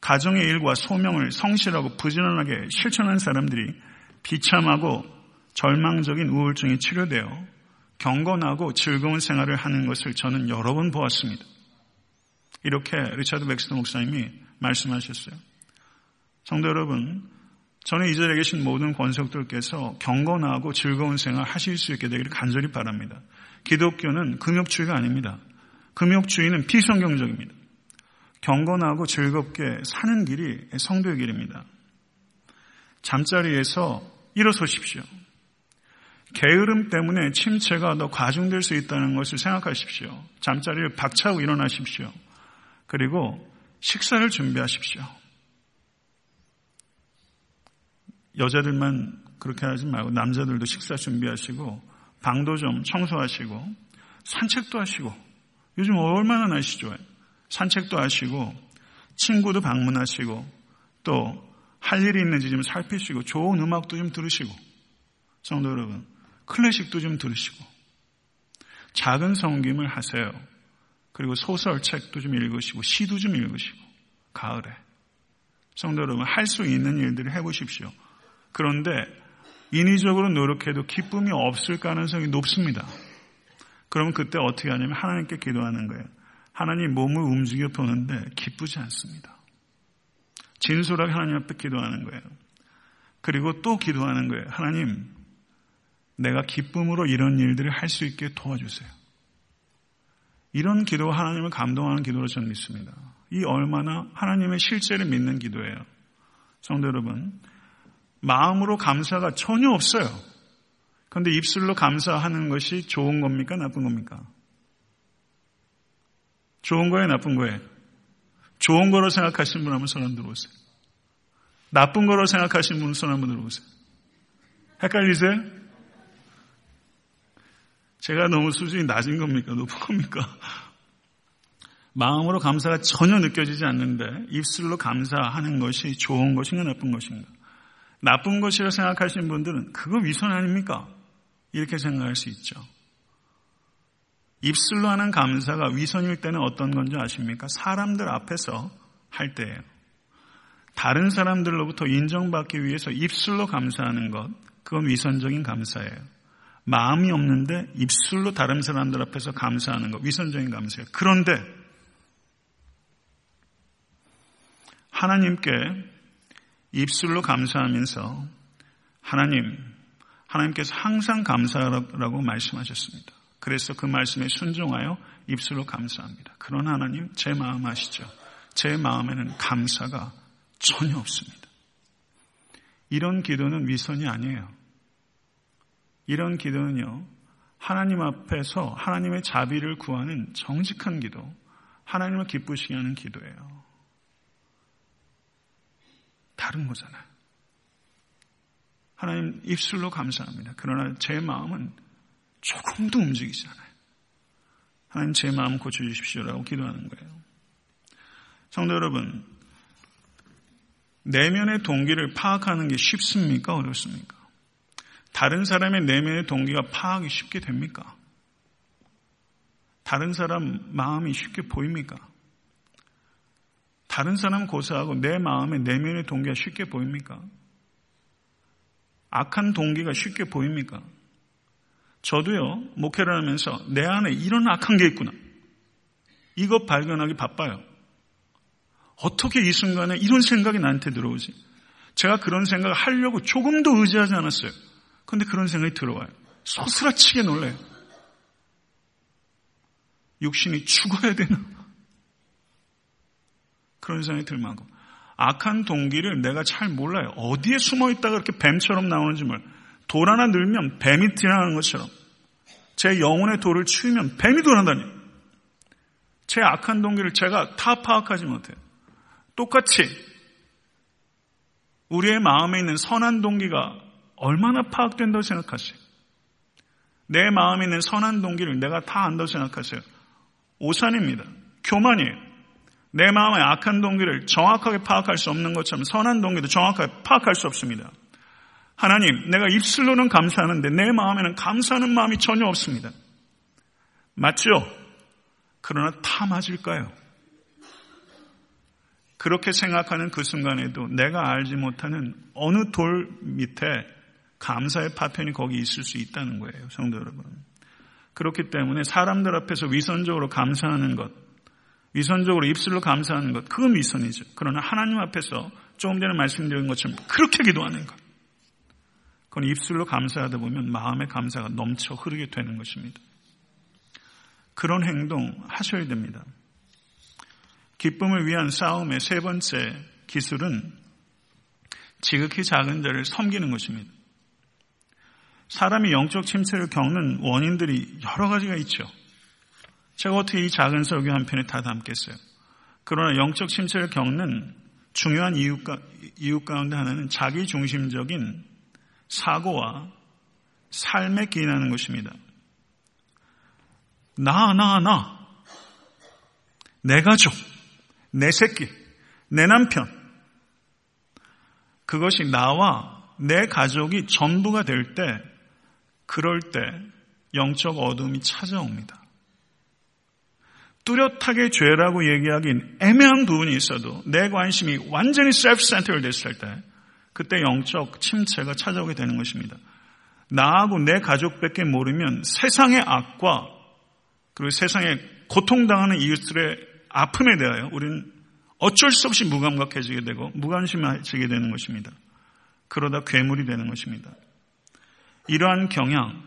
가정의 일과 소명을 성실하고 부지런하게 실천한 사람들이 비참하고 절망적인 우울증이 치료되어 경건하고 즐거운 생활을 하는 것을 저는 여러 번 보았습니다. 이렇게 리차드 백스터 목사님이 말씀하셨어요. 성도 여러분, 저는 이 자리에 계신 모든 권석들께서 경건하고 즐거운 생활 하실 수 있게 되기를 간절히 바랍니다. 기독교는 금욕주의가 아닙니다. 금욕주의는 비성경적입니다. 경건하고 즐겁게 사는 길이 성도의 길입니다. 잠자리에서 일어서십시오. 게으름 때문에 침체가 더 과중될 수 있다는 것을 생각하십시오. 잠자리를 박차고 일어나십시오. 그리고 식사를 준비하십시오. 여자들만 그렇게 하지 말고 남자들도 식사 준비하시고 방도 좀 청소하시고 산책도 하시고 요즘 얼마나 날씨 좋아요. 산책도 하시고 친구도 방문하시고 또 할 일이 있는지 좀 살피시고 좋은 음악도 좀 들으시고 성도 여러분 클래식도 좀 들으시고 작은 성김을 하세요. 그리고 소설책도 좀 읽으시고 시도 좀 읽으시고 가을에 성도 여러분 할 수 있는 일들을 해보십시오. 그런데 인위적으로 노력해도 기쁨이 없을 가능성이 높습니다. 그러면 그때 어떻게 하냐면 하나님께 기도하는 거예요. 하나님 몸을 움직여 보는데 기쁘지 않습니다. 진솔하게 하나님 앞에 기도하는 거예요. 그리고 또 기도하는 거예요. 하나님, 내가 기쁨으로 이런 일들을 할 수 있게 도와주세요. 이런 기도가 하나님을 감동하는 기도로 저는 믿습니다. 이 얼마나 하나님의 실제를 믿는 기도예요. 성도 여러분, 마음으로 감사가 전혀 없어요. 그런데 입술로 감사하는 것이 좋은 겁니까? 나쁜 겁니까? 좋은 거예요? 나쁜 거예요? 좋은 거로 생각하시는 분 한번 손 한번 들어오세요. 나쁜 거로 생각하시는 분손 한번 들어오세요. 헷갈리세요? 제가 너무 수준이 낮은 겁니까? 높은 겁니까? 마음으로 감사가 전혀 느껴지지 않는데 입술로 감사하는 것이 좋은 것인가 나쁜 것인가? 나쁜 것이라 생각하시는 분들은 그거 위선 아닙니까? 이렇게 생각할 수 있죠. 입술로 하는 감사가 위선일 때는 어떤 건지 아십니까? 사람들 앞에서 할 때예요. 다른 사람들로부터 인정받기 위해서 입술로 감사하는 것, 그건 위선적인 감사예요. 마음이 없는데 입술로 다른 사람들 앞에서 감사하는 것, 위선적인 감사예요. 그런데 하나님께 입술로 감사하면서 하나님, 하나님께서 항상 감사하라고 말씀하셨습니다. 그래서 그 말씀에 순종하여 입술로 감사합니다. 그런 하나님, 제 마음 아시죠? 제 마음에는 감사가 전혀 없습니다. 이런 기도는 위선이 아니에요. 이런 기도는요, 하나님 앞에서 하나님의 자비를 구하는 정직한 기도, 하나님을 기쁘시게 하는 기도예요. 다른 거잖아요. 하나님 입술로 감사합니다. 그러나 제 마음은 조금도 움직이지 않아요. 하나님 제 마음 고쳐주십시오라고 기도하는 거예요. 성도 여러분, 내면의 동기를 파악하는 게 쉽습니까? 어렵습니까? 다른 사람의 내면의 동기가 파악이 쉽게 됩니까? 다른 사람 마음이 쉽게 보입니까? 다른 사람 고사하고 내 마음의 내면의 동기가 쉽게 보입니까? 악한 동기가 쉽게 보입니까? 저도요, 목회를 하면서 내 안에 이런 악한 게 있구나. 이것 발견하기 바빠요. 어떻게 이 순간에 이런 생각이 나한테 들어오지? 제가 그런 생각을 하려고 조금도 의지하지 않았어요. 근데 그런 생각이 들어와요. 소스라치게 놀래요. 육신이 죽어야 되나? 그런 생각이 들 만큼. 악한 동기를 내가 잘 몰라요. 어디에 숨어 있다가 이렇게 뱀처럼 나오는지 몰라요. 돌 하나 늘면 뱀이 지나가는 것처럼 제 영혼의 돌을 치우면 뱀이 돌아다녀요. 제 악한 동기를 제가 다 파악하지 못해요. 똑같이 우리의 마음에 있는 선한 동기가 얼마나 파악된다고 생각하세요? 내 마음에 있는 선한 동기를 내가 다 안다고 생각하세요? 오산입니다. 교만이에요. 내 마음의 악한 동기를 정확하게 파악할 수 없는 것처럼 선한 동기도 정확하게 파악할 수 없습니다. 하나님, 내가 입술로는 감사하는데 내 마음에는 감사하는 마음이 전혀 없습니다. 맞죠? 그러나 다 맞을까요? 그렇게 생각하는 그 순간에도 내가 알지 못하는 어느 돌 밑에 감사의 파편이 거기 있을 수 있다는 거예요, 성도 여러분. 그렇기 때문에 사람들 앞에서 위선적으로 감사하는 것, 위선적으로 입술로 감사하는 것, 그건 위선이죠. 그러나 하나님 앞에서 조금 전에 말씀드린 것처럼 그렇게 기도하는 것. 그건 입술로 감사하다 보면 마음의 감사가 넘쳐 흐르게 되는 것입니다. 그런 행동 하셔야 됩니다. 기쁨을 위한 싸움의 세 번째 기술은 지극히 작은 자를 섬기는 것입니다. 사람이 영적 침체를 겪는 원인들이 여러 가지가 있죠. 제가 어떻게 이 작은 설교 한 편에 다 담겠어요. 그러나 영적 침체를 겪는 중요한 이유, 이유 가운데 하나는 자기 중심적인 사고와 삶에 기인하는 것입니다. 나, 나, 나. 내 가족, 내 새끼, 내 남편. 그것이 나와 내 가족이 전부가 될 때, 그럴 때 영적 어둠이 찾아옵니다. 뚜렷하게 죄라고 얘기하긴 애매한 부분이 있어도 내 관심이 완전히 self-centered 됐을 때 그때 영적 침체가 찾아오게 되는 것입니다. 나하고 내 가족밖에 모르면 세상의 악과 그리고 세상에 고통당하는 이웃들의 아픔에 대하여 우리는 어쩔 수 없이 무감각해지게 되고 무관심해지게 되는 것입니다. 그러다 괴물이 되는 것입니다. 이러한 경향,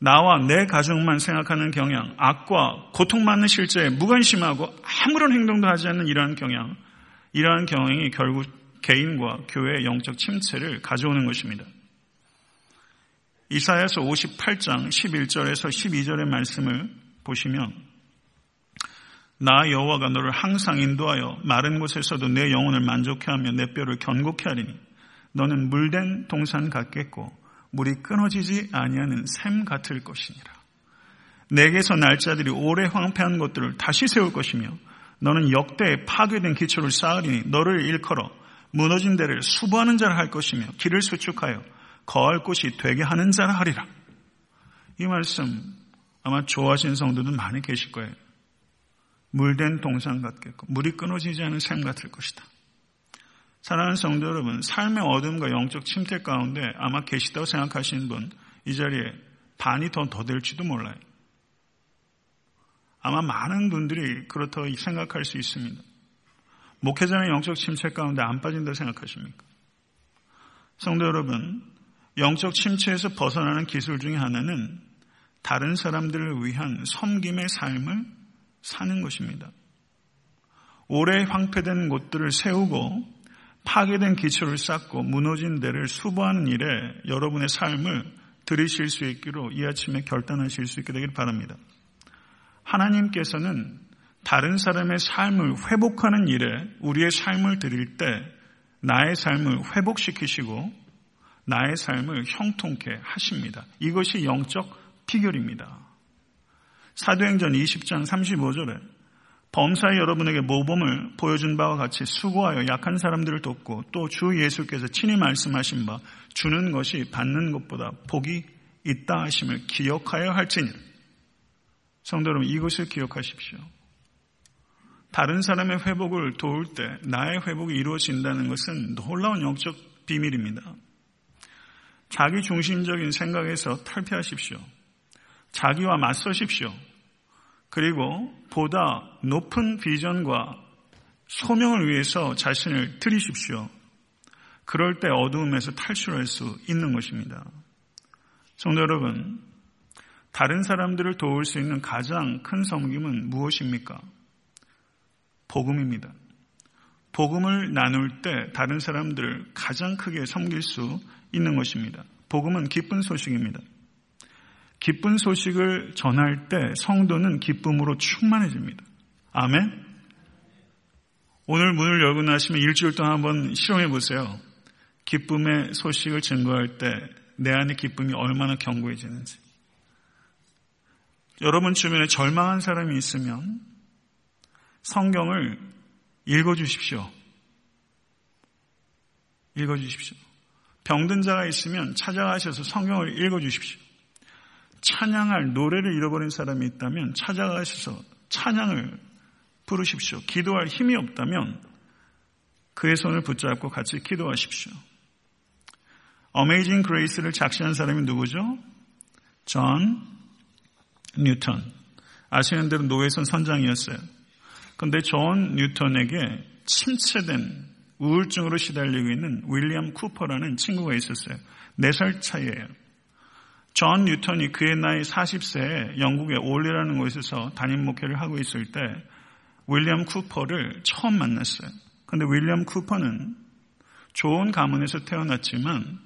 나와 내 가족만 생각하는 경향, 악과 고통받는 실제에 무관심하고 아무런 행동도 하지 않는 이러한 경향, 이러한 경향이 결국 개인과 교회의 영적 침체를 가져오는 것입니다. 이사야서 58장 11절에서 12절의 말씀을 보시면 나 여호와가 너를 항상 인도하여 마른 곳에서도 내 영혼을 만족해 하며 내 뼈를 견고케 하리니 너는 물된 동산 같겠고 물이 끊어지지 아니하는 샘 같을 것이니라. 내게서 날짜들이 오래 황폐한 것들을 다시 세울 것이며 너는 역대에 파괴된 기초를 쌓으리니 너를 일컬어 무너진 데를 수부하는 자를 할 것이며 길을 수축하여 거할 곳이 되게 하는 자라 하리라. 이 말씀 아마 좋아하시는 성도들 많이 계실 거예요. 물된 동산 같겠고 물이 끊어지지 않은 샘 같을 것이다. 사랑하는 성도 여러분, 삶의 어둠과 영적 침체 가운데 아마 계시다고 생각하시는 분, 이 자리에 반이 더 더 될지도 몰라요. 아마 많은 분들이 그렇다고 생각할 수 있습니다. 목회자는 영적 침체 가운데 안 빠진다고 생각하십니까? 성도 여러분, 영적 침체에서 벗어나는 기술 중에 하나는 다른 사람들을 위한 섬김의 삶을 사는 것입니다. 오래 황폐된 곳들을 세우고 파괴된 기초를 쌓고 무너진 데를 수보하는 일에 여러분의 삶을 들이실 수 있기로 이 아침에 결단하실 수 있게 되길 바랍니다. 하나님께서는 다른 사람의 삶을 회복하는 일에 우리의 삶을 드릴 때 나의 삶을 회복시키시고 나의 삶을 형통케 하십니다. 이것이 영적 비결입니다. 사도행전 20장 35절에 범사에 여러분에게 모범을 보여준 바와 같이 수고하여 약한 사람들을 돕고 또 주 예수께서 친히 말씀하신 바 주는 것이 받는 것보다 복이 있다 하심을 기억하여 할지니 성도 여러분, 이것을 기억하십시오. 다른 사람의 회복을 도울 때 나의 회복이 이루어진다는 것은 놀라운 영적 비밀입니다. 자기 중심적인 생각에서 탈피하십시오. 자기와 맞서십시오. 그리고 보다 높은 비전과 소명을 위해서 자신을 들이십시오. 그럴 때 어두움에서 탈출할 수 있는 것입니다. 성도 여러분, 다른 사람들을 도울 수 있는 가장 큰 섬김은 무엇입니까? 복음입니다. 복음을 나눌 때 다른 사람들을 가장 크게 섬길 수 있는 것입니다. 복음은 기쁜 소식입니다. 기쁜 소식을 전할 때 성도는 기쁨으로 충만해집니다. 아멘? 오늘 문을 열고 나시면 일주일 동안 한번 실험해 보세요. 기쁨의 소식을 증거할 때 내 안의 기쁨이 얼마나 견고해지는지. 여러분 주변에 절망한 사람이 있으면 성경을 읽어주십시오. 읽어주십시오. 병든 자가 있으면 찾아가셔서 성경을 읽어주십시오. 찬양할 노래를 잃어버린 사람이 있다면 찾아가셔서 찬양을 부르십시오. 기도할 힘이 없다면 그의 손을 붙잡고 같이 기도하십시오. Amazing Grace를 작시한 사람이 누구죠? 존 뉴턴. 아시는 대로 노예선 선장이었어요. 그런데 존 뉴턴에게 침체된 우울증으로 시달리고 있는 윌리엄 쿠퍼라는 친구가 있었어요. 4살 차이예요. 존 뉴턴이 그의 나이 40세에 영국의 올니라는 곳에서 담임 목회를 하고 있을 때 윌리엄 쿠퍼를 처음 만났어요. 그런데 윌리엄 쿠퍼는 좋은 가문에서 태어났지만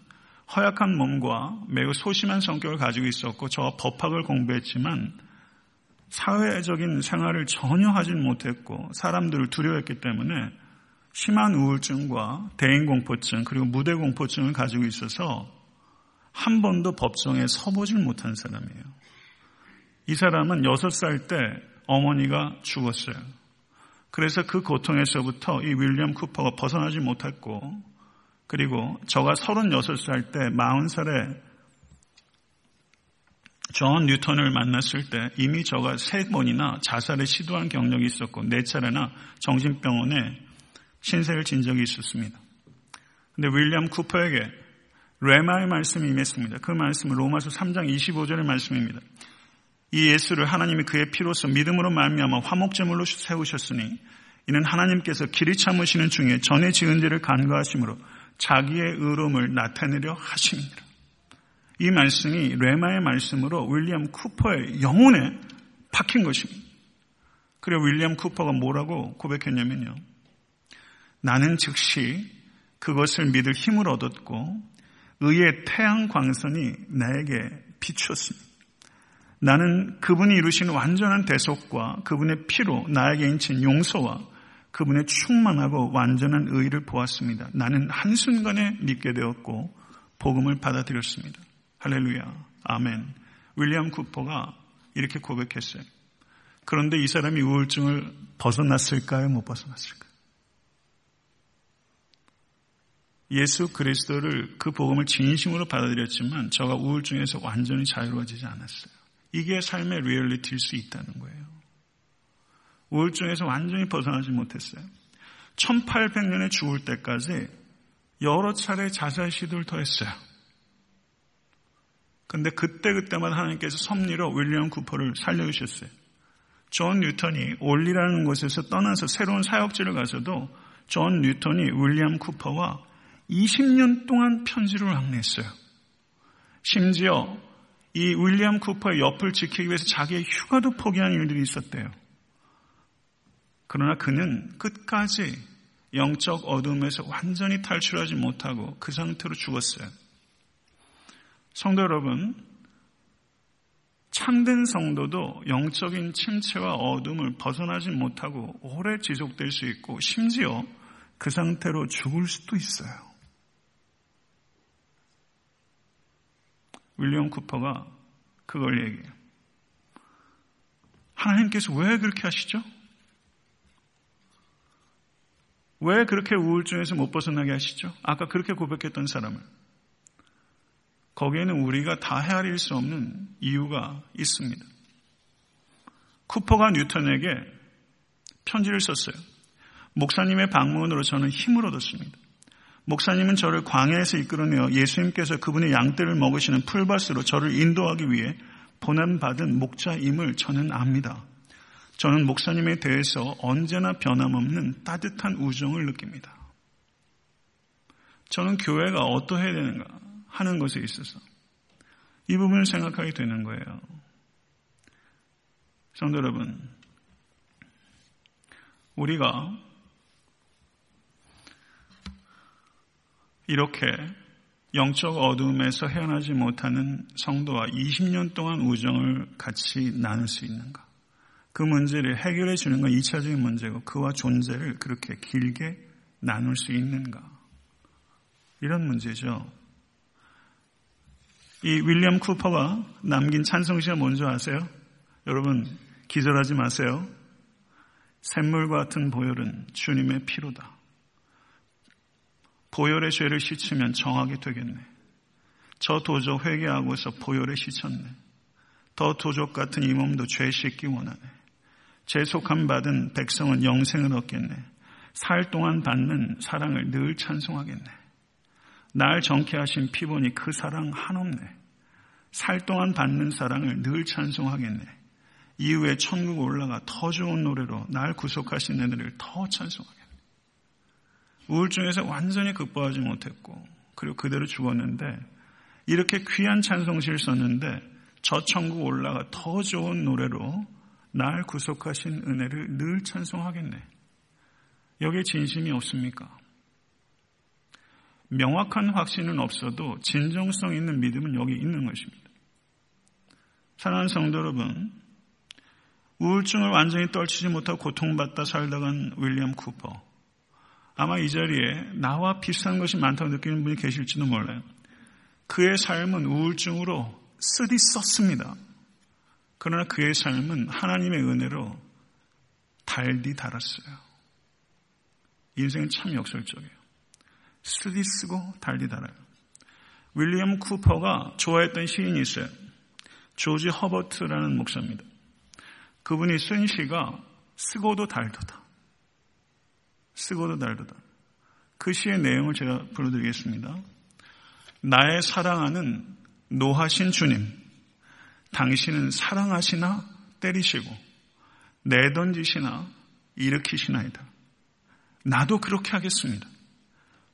허약한 몸과 매우 소심한 성격을 가지고 있었고 저 법학을 공부했지만 사회적인 생활을 전혀 하진 못했고 사람들을 두려워했기 때문에 심한 우울증과 대인공포증 그리고 무대공포증을 가지고 있어서 한 번도 법정에 서보질 못한 사람이에요. 이 사람은 6살 때 어머니가 죽었어요. 그래서 그 고통에서부터 이 윌리엄 쿠퍼가 벗어나지 못했고 그리고 저가 36살 때 40살에 존 뉴턴을 만났을 때 이미 저가 세 번이나 자살을 시도한 경력이 있었고 네 차례나 정신병원에 신세를 진 적이 있었습니다. 근데 윌리엄 쿠퍼에게 레마의 말씀이 임했습니다. 그 말씀은 로마서 3장 25절의 말씀입니다. 이 예수를 하나님이 그의 피로서 믿음으로 말미암아 화목제물로 세우셨으니 이는 하나님께서 길이 참으시는 중에 전에 지은 죄를 간과하심으로 자기의 의로움을 나타내려 하십니다. 이 말씀이 레마의 말씀으로 윌리엄 쿠퍼의 영혼에 박힌 것입니다. 그리고 윌리엄 쿠퍼가 뭐라고 고백했냐면요. 나는 즉시 그것을 믿을 힘을 얻었고 의의 태양 광선이 나에게 비추었습니다. 나는 그분이 이루신 완전한 대속과 그분의 피로 나에게 인친 용서와 그분의 충만하고 완전한 의를 보았습니다. 나는 한순간에 믿게 되었고 복음을 받아들였습니다. 할렐루야. 아멘. 윌리엄 쿠퍼가 이렇게 고백했어요. 그런데 이 사람이 우울증을 벗어났을까요? 못 벗어났을까요? 예수 그리스도를 그 복음을 진심으로 받아들였지만 저가 우울증에서 완전히 자유로워지지 않았어요. 이게 삶의 리얼리티일 수 있다는 거예요. 우울증에서 완전히 벗어나지 못했어요. 1800년에 죽을 때까지 여러 차례 자살 시도를 더 했어요. 근데 그때그때마다 하나님께서 섭리로 윌리엄 쿠퍼를 살려주셨어요. 존 뉴턴이 올니라는 곳에서 떠나서 새로운 사역지를 가서도 존 뉴턴이 윌리엄 쿠퍼와 20년 동안 편지를 왕래했어요. 심지어 이 윌리엄 쿠퍼의 옆을 지키기 위해서 자기의 휴가도 포기한 일들이 있었대요. 그러나 그는 끝까지 영적 어둠에서 완전히 탈출하지 못하고 그 상태로 죽었어요. 성도 여러분, 참된 성도도 영적인 침체와 어둠을 벗어나지 못하고 오래 지속될 수 있고 심지어 그 상태로 죽을 수도 있어요. 윌리엄 쿠퍼가 그걸 얘기해요. 하나님께서 왜 그렇게 하시죠? 왜 그렇게 우울증에서 못 벗어나게 하시죠? 아까 그렇게 고백했던 사람을. 거기에는 우리가 다 헤아릴 수 없는 이유가 있습니다. 쿠퍼가 뉴턴에게 편지를 썼어요. 목사님의 방문으로 저는 힘을 얻었습니다. 목사님은 저를 광야에서 이끌어내어 예수님께서 그분의 양떼를 먹으시는 풀밭으로 저를 인도하기 위해 보냄받은 목자임을 저는 압니다. 저는 목사님에 대해서 언제나 변함없는 따뜻한 우정을 느낍니다. 저는 교회가 어떠해야 되는가 하는 것에 있어서 이 부분을 생각하게 되는 거예요. 성도 여러분, 우리가 이렇게 영적 어둠에서 헤어나지 못하는 성도와 20년 동안 우정을 같이 나눌 수 있는가? 그 문제를 해결해 주는 건 2차적인 문제고 그와 존재를 그렇게 길게 나눌 수 있는가? 이런 문제죠. 이 윌리엄 쿠퍼가 남긴 찬송시가 뭔지 아세요? 여러분 기절하지 마세요. 샘물 같은 보혈은 주님의 피로다. 보혈의 죄를 씻으면 정하게 되겠네. 저 도적 회개하고서 보혈에 씻었네. 더 도적 같은 이 몸도 죄 씻기 원하네. 재속함 받은 백성은 영생을 얻겠네. 살 동안 받는 사랑을 늘 찬송하겠네. 날 정케 하신 피보니 그 사랑 한없네. 살 동안 받는 사랑을 늘 찬송하겠네. 이후에 천국 올라가 더 좋은 노래로 날 구속하신 은혜를 더 찬송하겠네. 우울증에서 완전히 극복하지 못했고 그리고 그대로 죽었는데 이렇게 귀한 찬송시를 썼는데 저 천국 올라가 더 좋은 노래로 날 구속하신 은혜를 늘 찬송하겠네. 여기에 진심이 없습니까? 명확한 확신은 없어도 진정성 있는 믿음은 여기 있는 것입니다. 사랑하는 성도 여러분, 우울증을 완전히 떨치지 못하고 고통받다 살다간 윌리엄 쿠퍼. 아마 이 자리에 나와 비슷한 것이 많다고 느끼는 분이 계실지도 몰라요. 그의 삶은 우울증으로 쓰디 썼습니다. 그러나 그의 삶은 하나님의 은혜로 달디 달았어요. 인생은 참 역설적이에요. 쓰디 쓰고 달디 달아요. 윌리엄 쿠퍼가 좋아했던 시인이 있어요. 조지 허버트라는 목사입니다. 그분이 쓴 시가 쓰고도 달도다. 쓰고도 달도다. 그 시의 내용을 제가 불러드리겠습니다. 나의 사랑하는 노하신 주님, 당신은 사랑하시나 때리시고 내던지시나 일으키시나이다. 나도 그렇게 하겠습니다.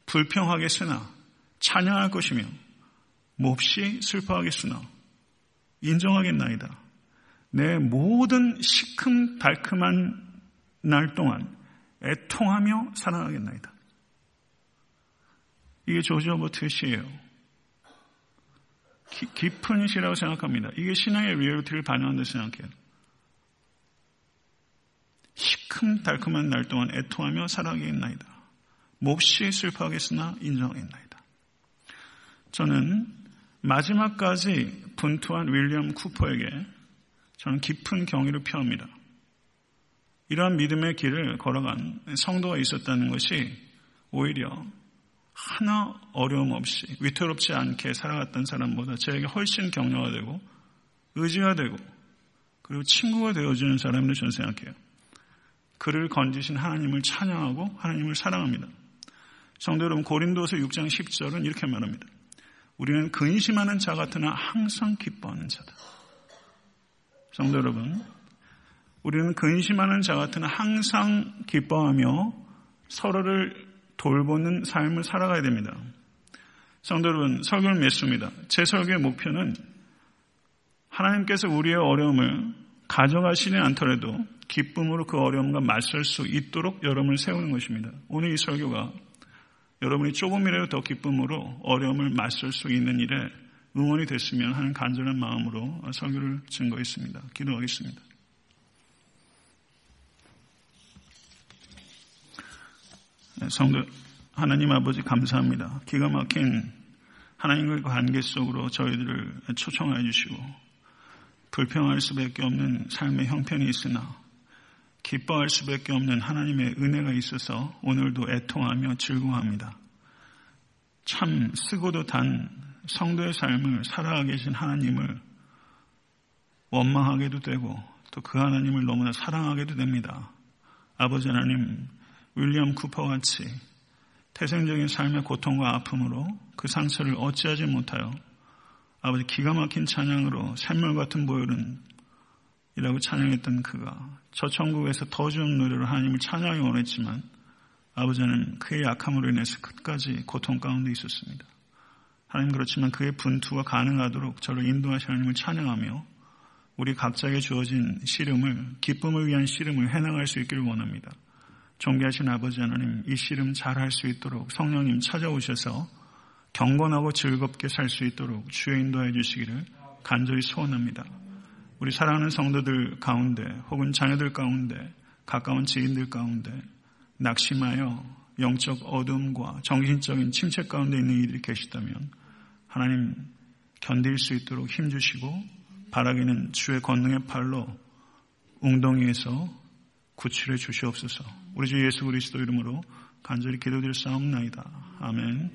불평하겠으나 찬양할 것이며 몹시 슬퍼하겠으나 인정하겠나이다. 내 모든 시큼 달큼한 날 동안 애통하며 사랑하겠나이다. 이게 조지 허버트의 시예요. 깊은 시라고 생각합니다. 이게 신앙의 리얼리티를 반영한다 생각해요. 시큼 달큼한 날 동안 애통하며 살아가겠나이다. 몹시 슬퍼하겠으나 인정하겠나이다. 저는 마지막까지 분투한 윌리엄 쿠퍼에게 저는 깊은 경의를 표합니다. 이러한 믿음의 길을 걸어간 성도가 있었다는 것이 오히려 하나 어려움 없이 위태롭지 않게 살아갔던 사람보다 저에게 훨씬 격려가 되고 의지가 되고 그리고 친구가 되어주는 사람으로 저는 생각해요. 그를 건지신 하나님을 찬양하고 하나님을 사랑합니다. 성도 여러분 고린도서 6장 10절은 이렇게 말합니다. 우리는 근심하는 자 같으나 항상 기뻐하는 자다. 성도 여러분, 우리는 근심하는 자 같으나 항상 기뻐하며 서로를 돌보는 삶을 살아가야 됩니다. 성도 여러분, 설교를 맺습니다. 제 설교의 목표는 하나님께서 우리의 어려움을 가져가시지 않더라도 기쁨으로 그 어려움과 맞설 수 있도록 여러분을 세우는 것입니다. 오늘 이 설교가 여러분이 조금이라도 더 기쁨으로 어려움을 맞설 수 있는 일에 응원이 됐으면 하는 간절한 마음으로 설교를 증거했습니다. 기도하겠습니다. 성도 하나님 아버지 감사합니다. 기가 막힌 하나님과의 관계 속으로 저희들을 초청해 주시고 불평할 수밖에 없는 삶의 형편이 있으나 기뻐할 수밖에 없는 하나님의 은혜가 있어서 오늘도 애통하며 즐거워합니다. 참 쓰고도 단 성도의 삶을 살아가 계신 하나님을 원망하게도 되고 또 그 하나님을 너무나 사랑하게도 됩니다. 아버지 하나님, 윌리엄 쿠퍼 같이 태생적인 삶의 고통과 아픔으로 그 상처를 어찌하지 못하여 아버지 기가 막힌 찬양으로 샘물 같은 보혈은 이라고 찬양했던 그가 저 천국에서 더 좋은 노래로 하나님을 찬양하기 원했지만 아버지는 그의 약함으로 인해서 끝까지 고통 가운데 있었습니다. 하나님 그렇지만 그의 분투가 가능하도록 저를 인도하시 하나님을 찬양하며 우리 각자에게 주어진 씨름을 기쁨을 위한 씨름을 해나갈 수 있기를 원합니다. 존귀하신 아버지 하나님 이 씨름 잘 할 수 있도록 성령님 찾아오셔서 경건하고 즐겁게 살 수 있도록 주의 인도해 주시기를 간절히 소원합니다. 우리 사랑하는 성도들 가운데 혹은 자녀들 가운데 가까운 지인들 가운데 낙심하여 영적 어둠과 정신적인 침체 가운데 있는 이들이 계시다면 하나님 견딜 수 있도록 힘주시고 바라기는 주의 권능의 팔로 웅덩이에서 구출해 주시옵소서. 우리 주 예수 그리스도 이름으로 간절히 기도드릴 싸움나이다. 아멘.